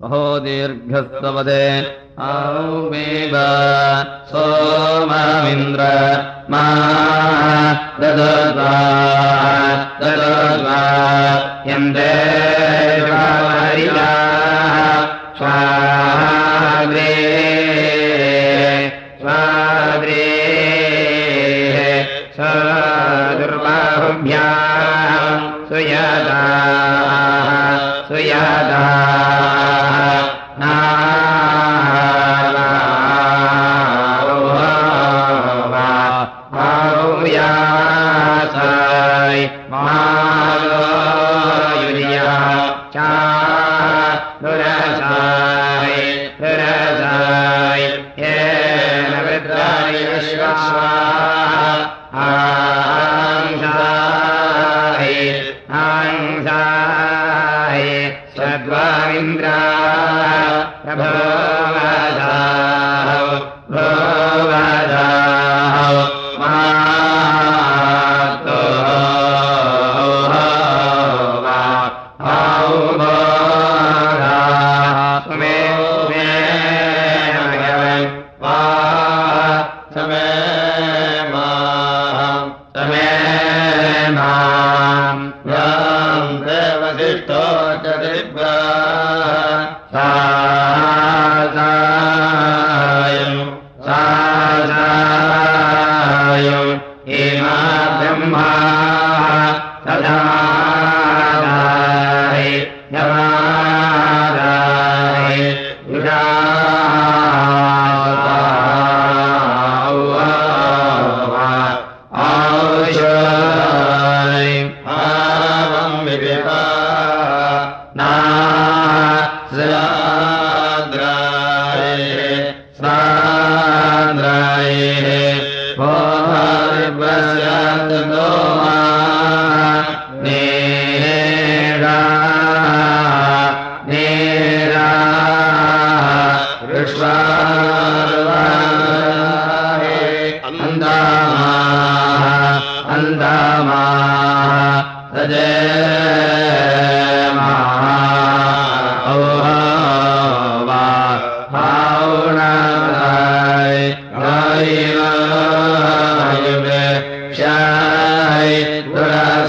सहो दीर्घस्तवदे औमेव सोममिन्द्र मा ददत्वा ददत्वा यन्ते स्वाग्रे स्वाग्रे दुर्बाहुभ्या सुयदा सुयदा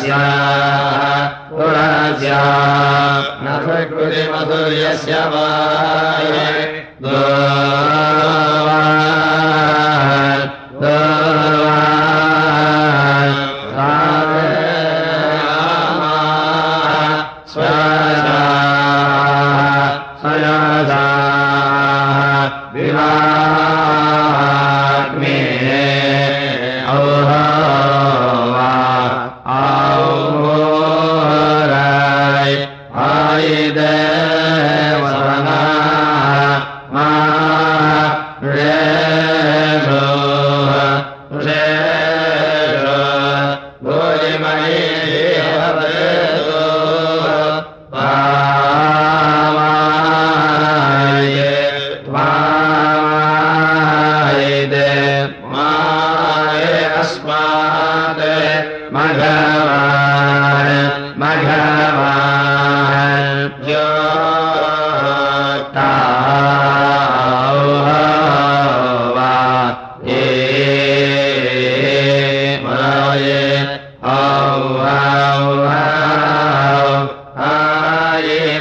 जा तु न तु मधुर्यस्य वायु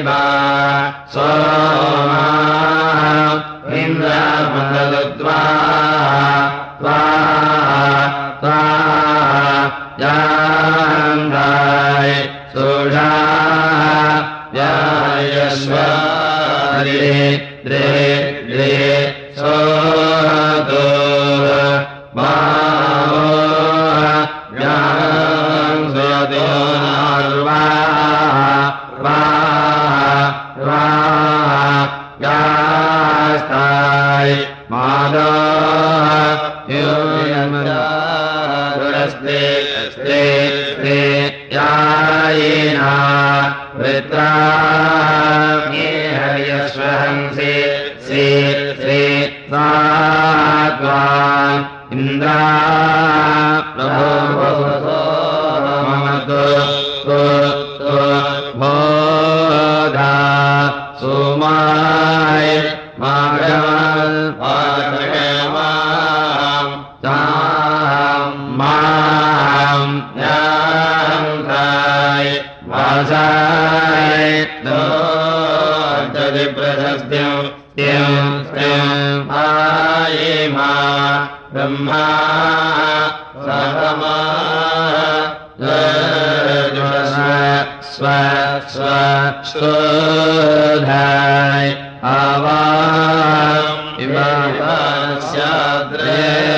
सो सोमा द्वाहा त्वा स्वाहा जाङ्गोजाय स्वा रे आयिमा ब्रह्मा सतमा स्व स्व स्वधाय आवाम् स्याद्रे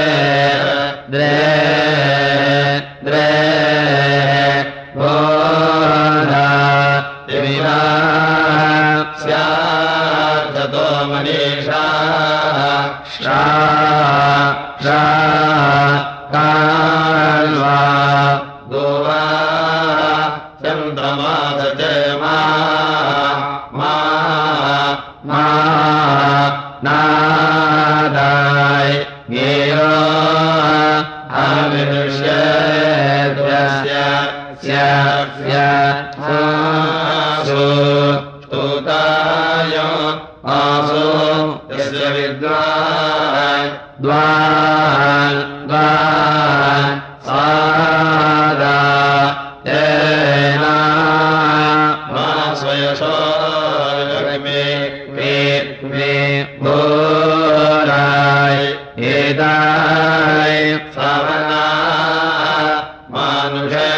मानुषेषु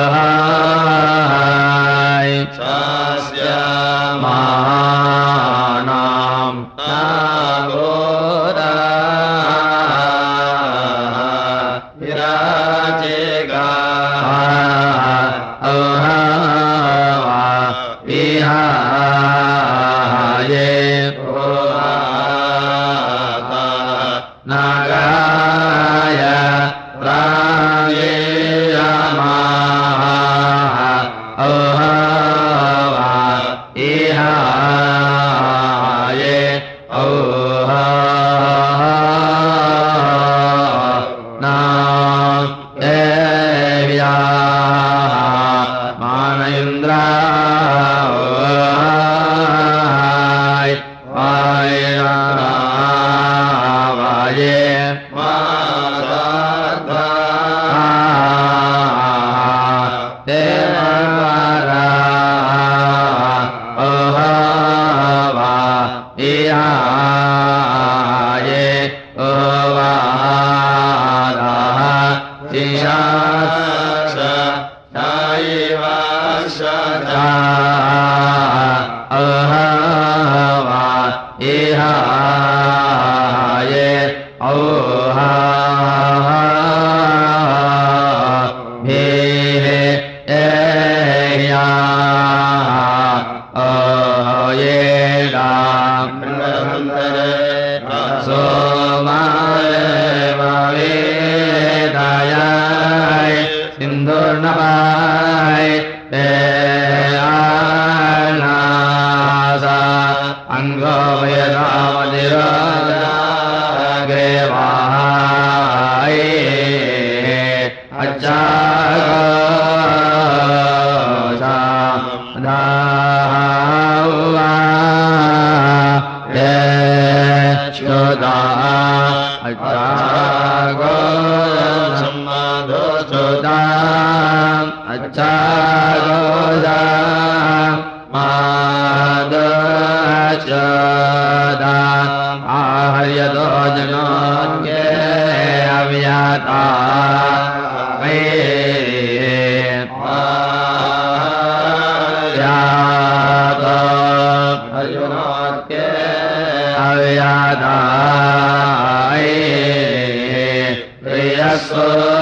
प्रियस्व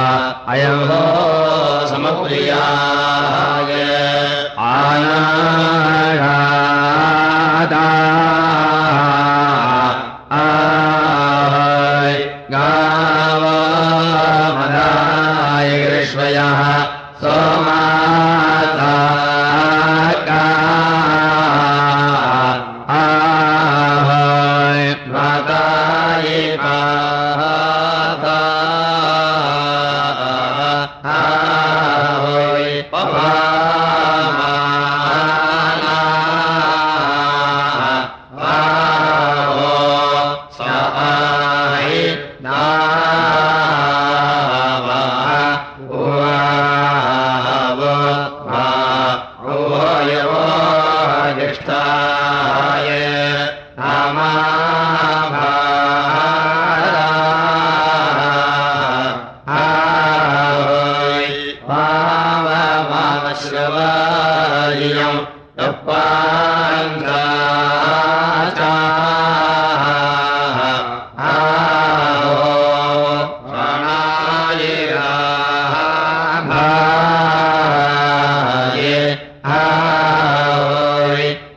वा अयं हो समप्रियाय आनाघाता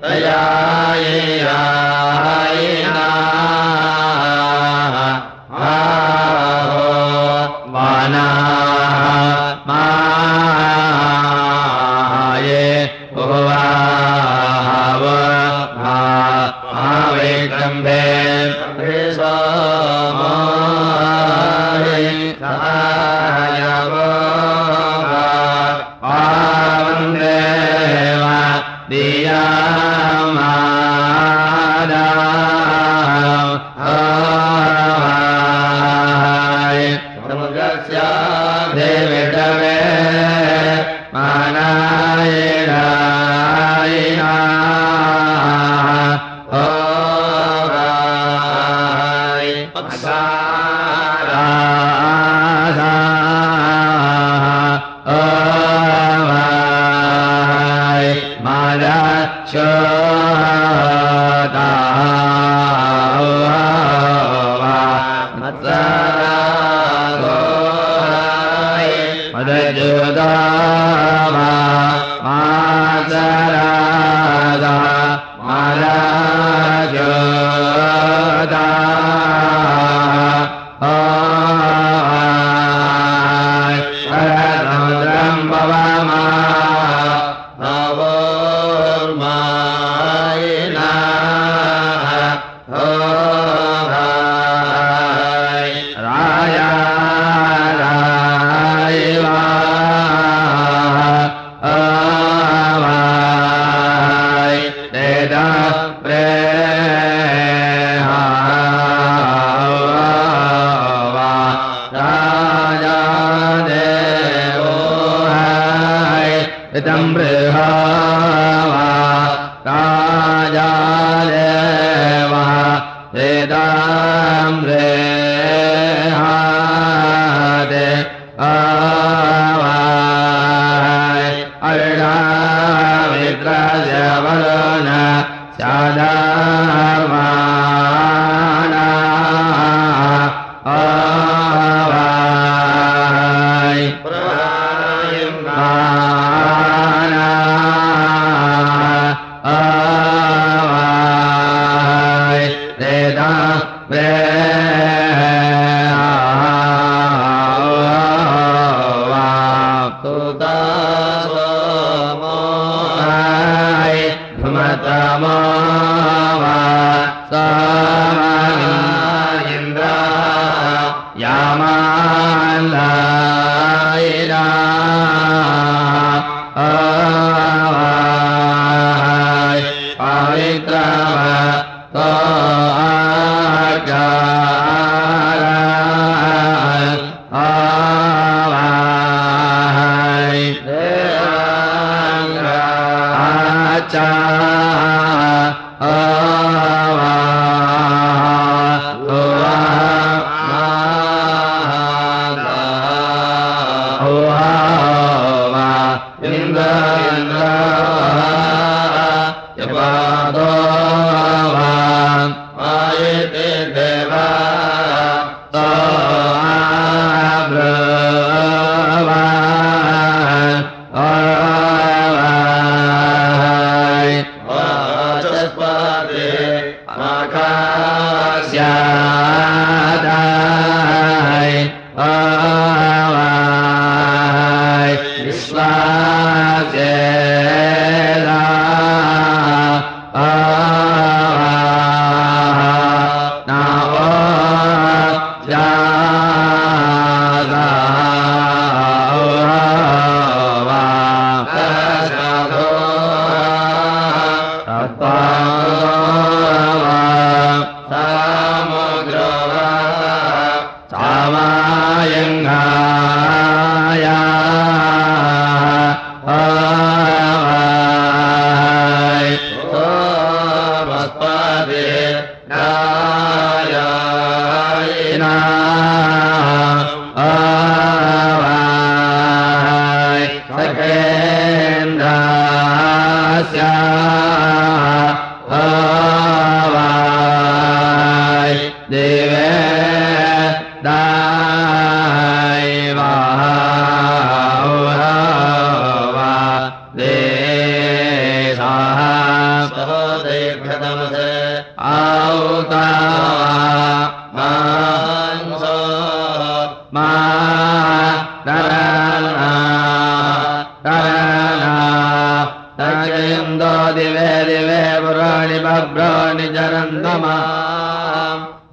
दयाय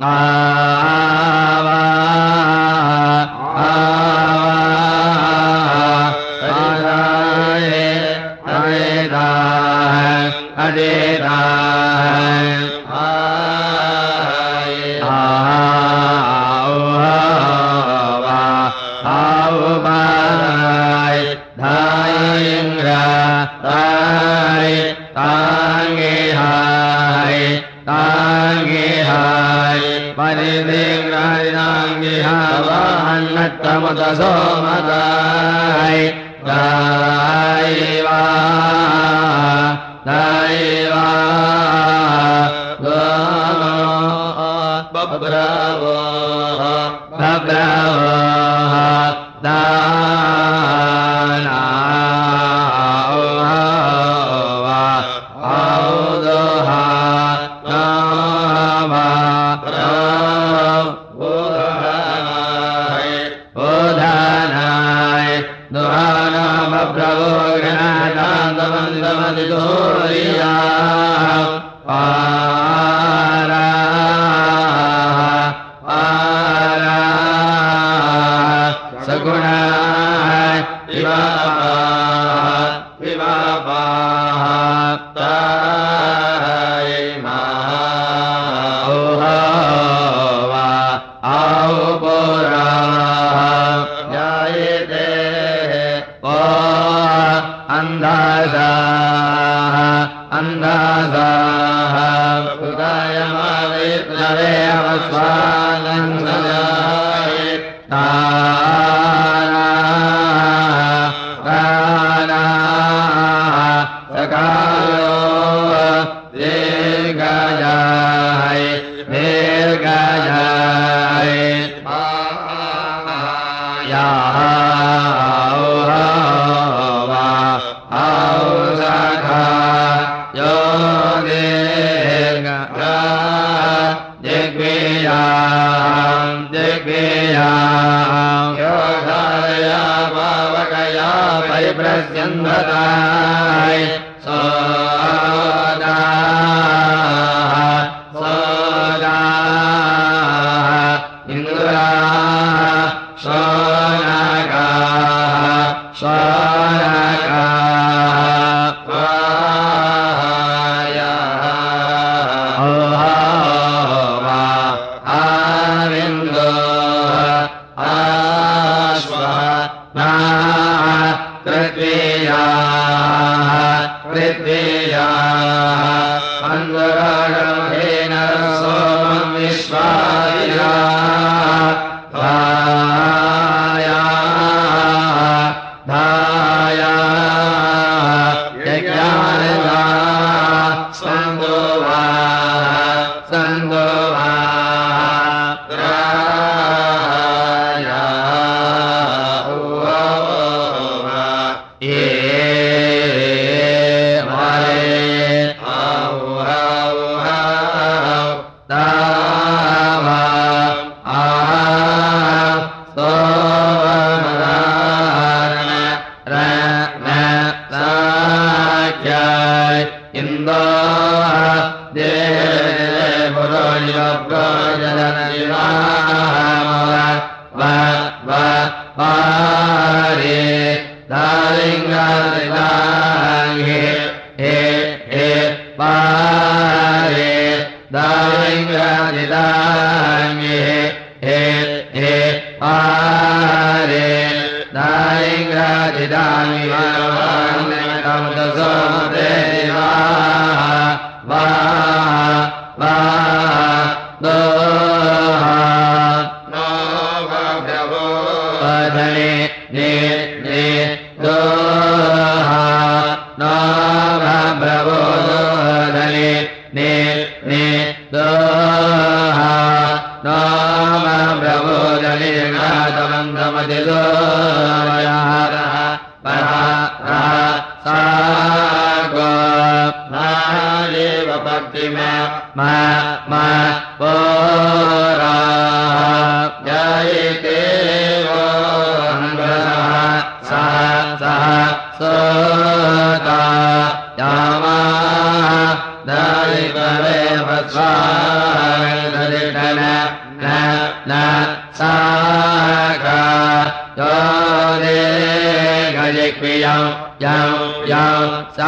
आ सोमदाय अन्धा ग्रादिदाङ्गे हे हे आरे दानि वा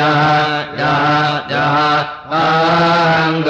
जा जा अङ्ग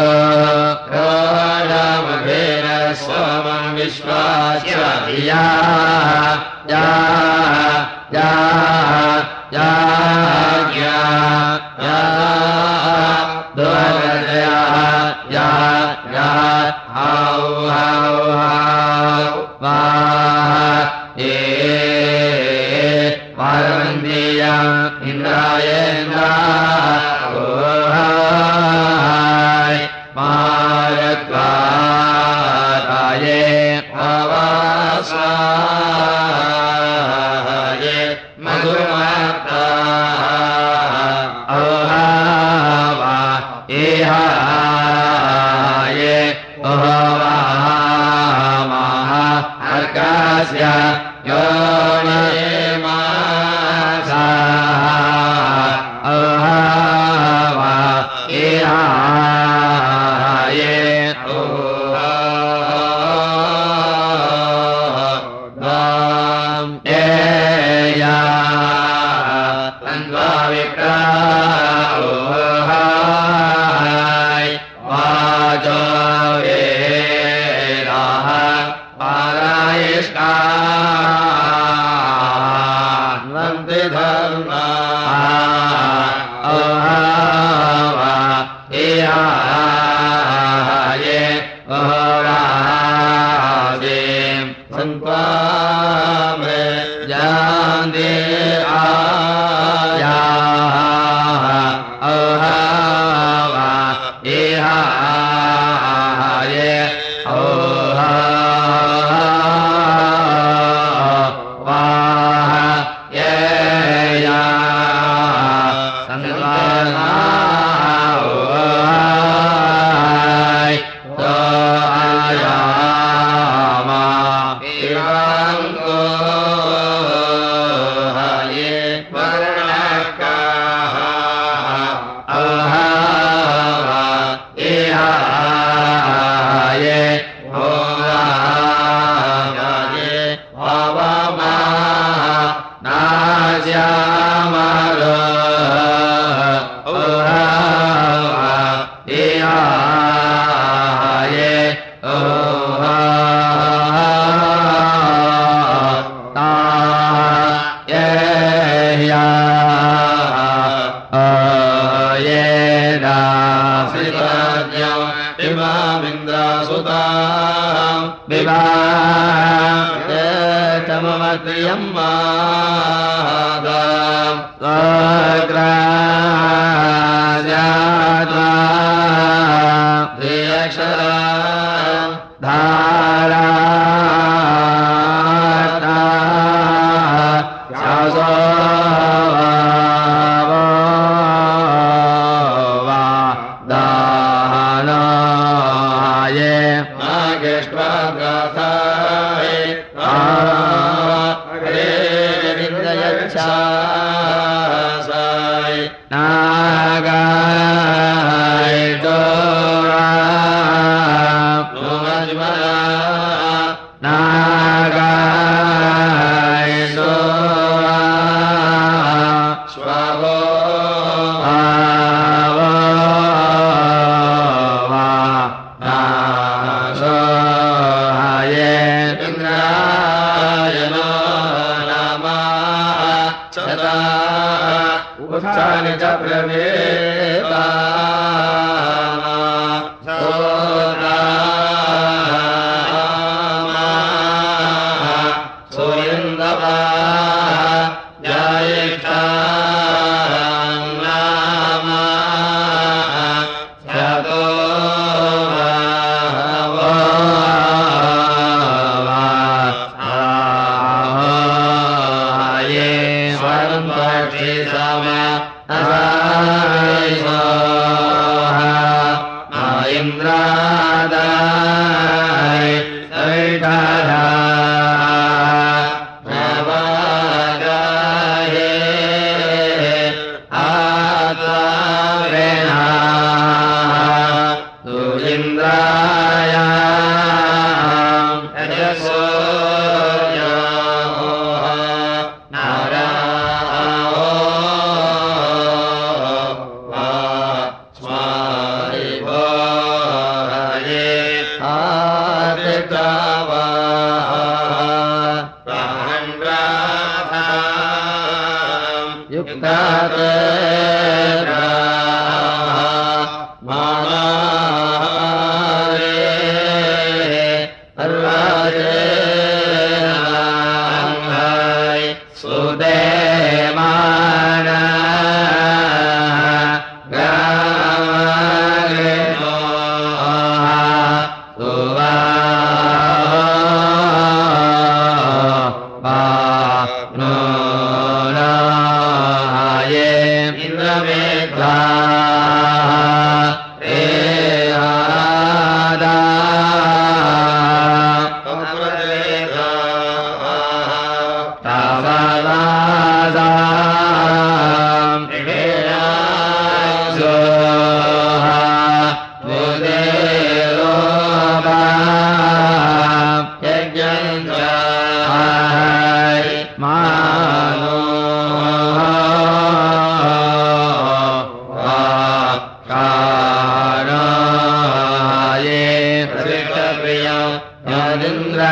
यदिन्द्रा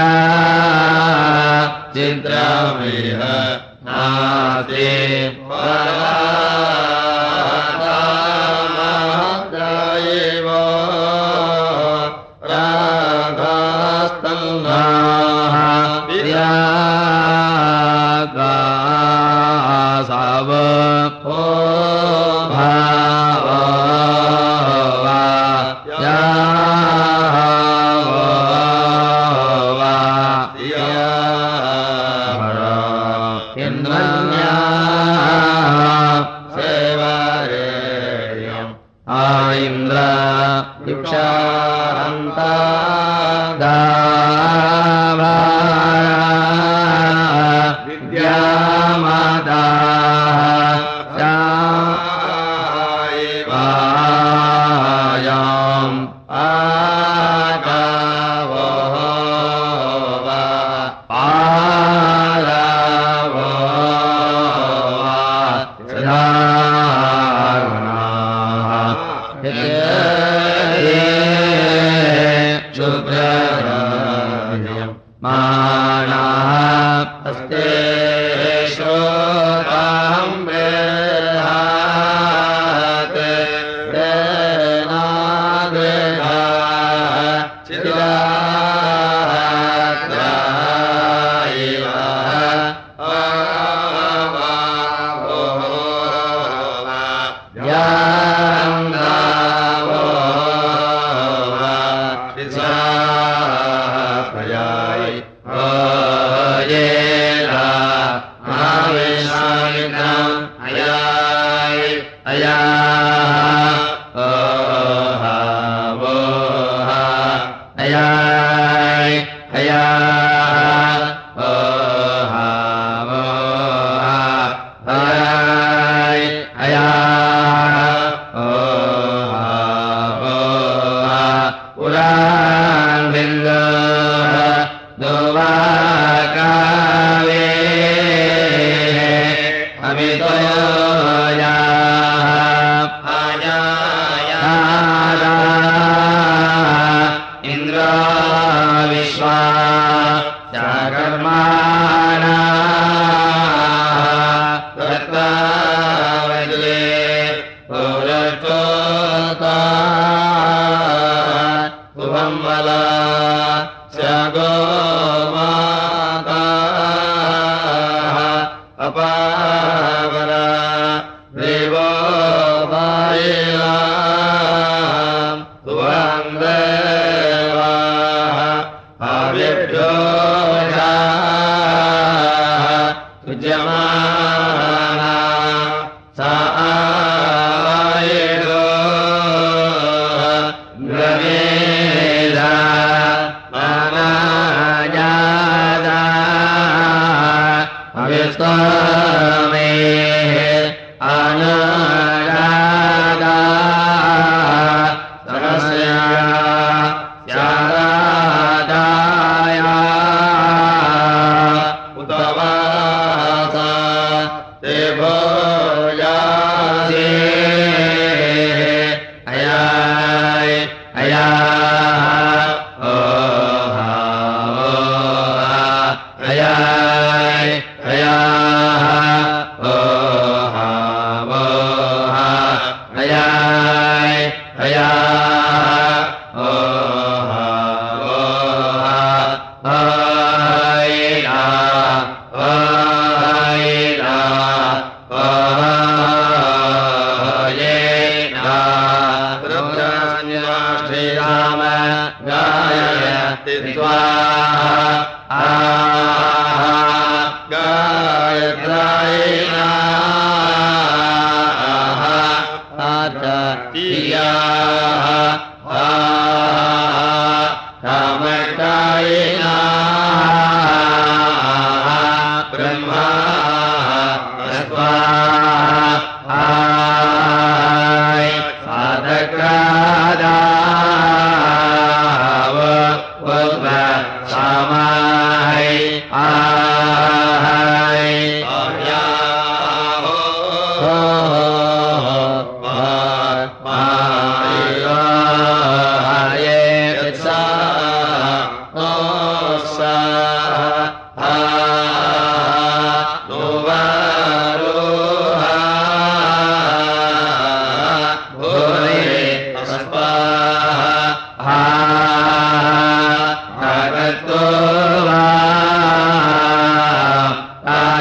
चिद्रामेह नास्ति अस्ते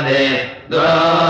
स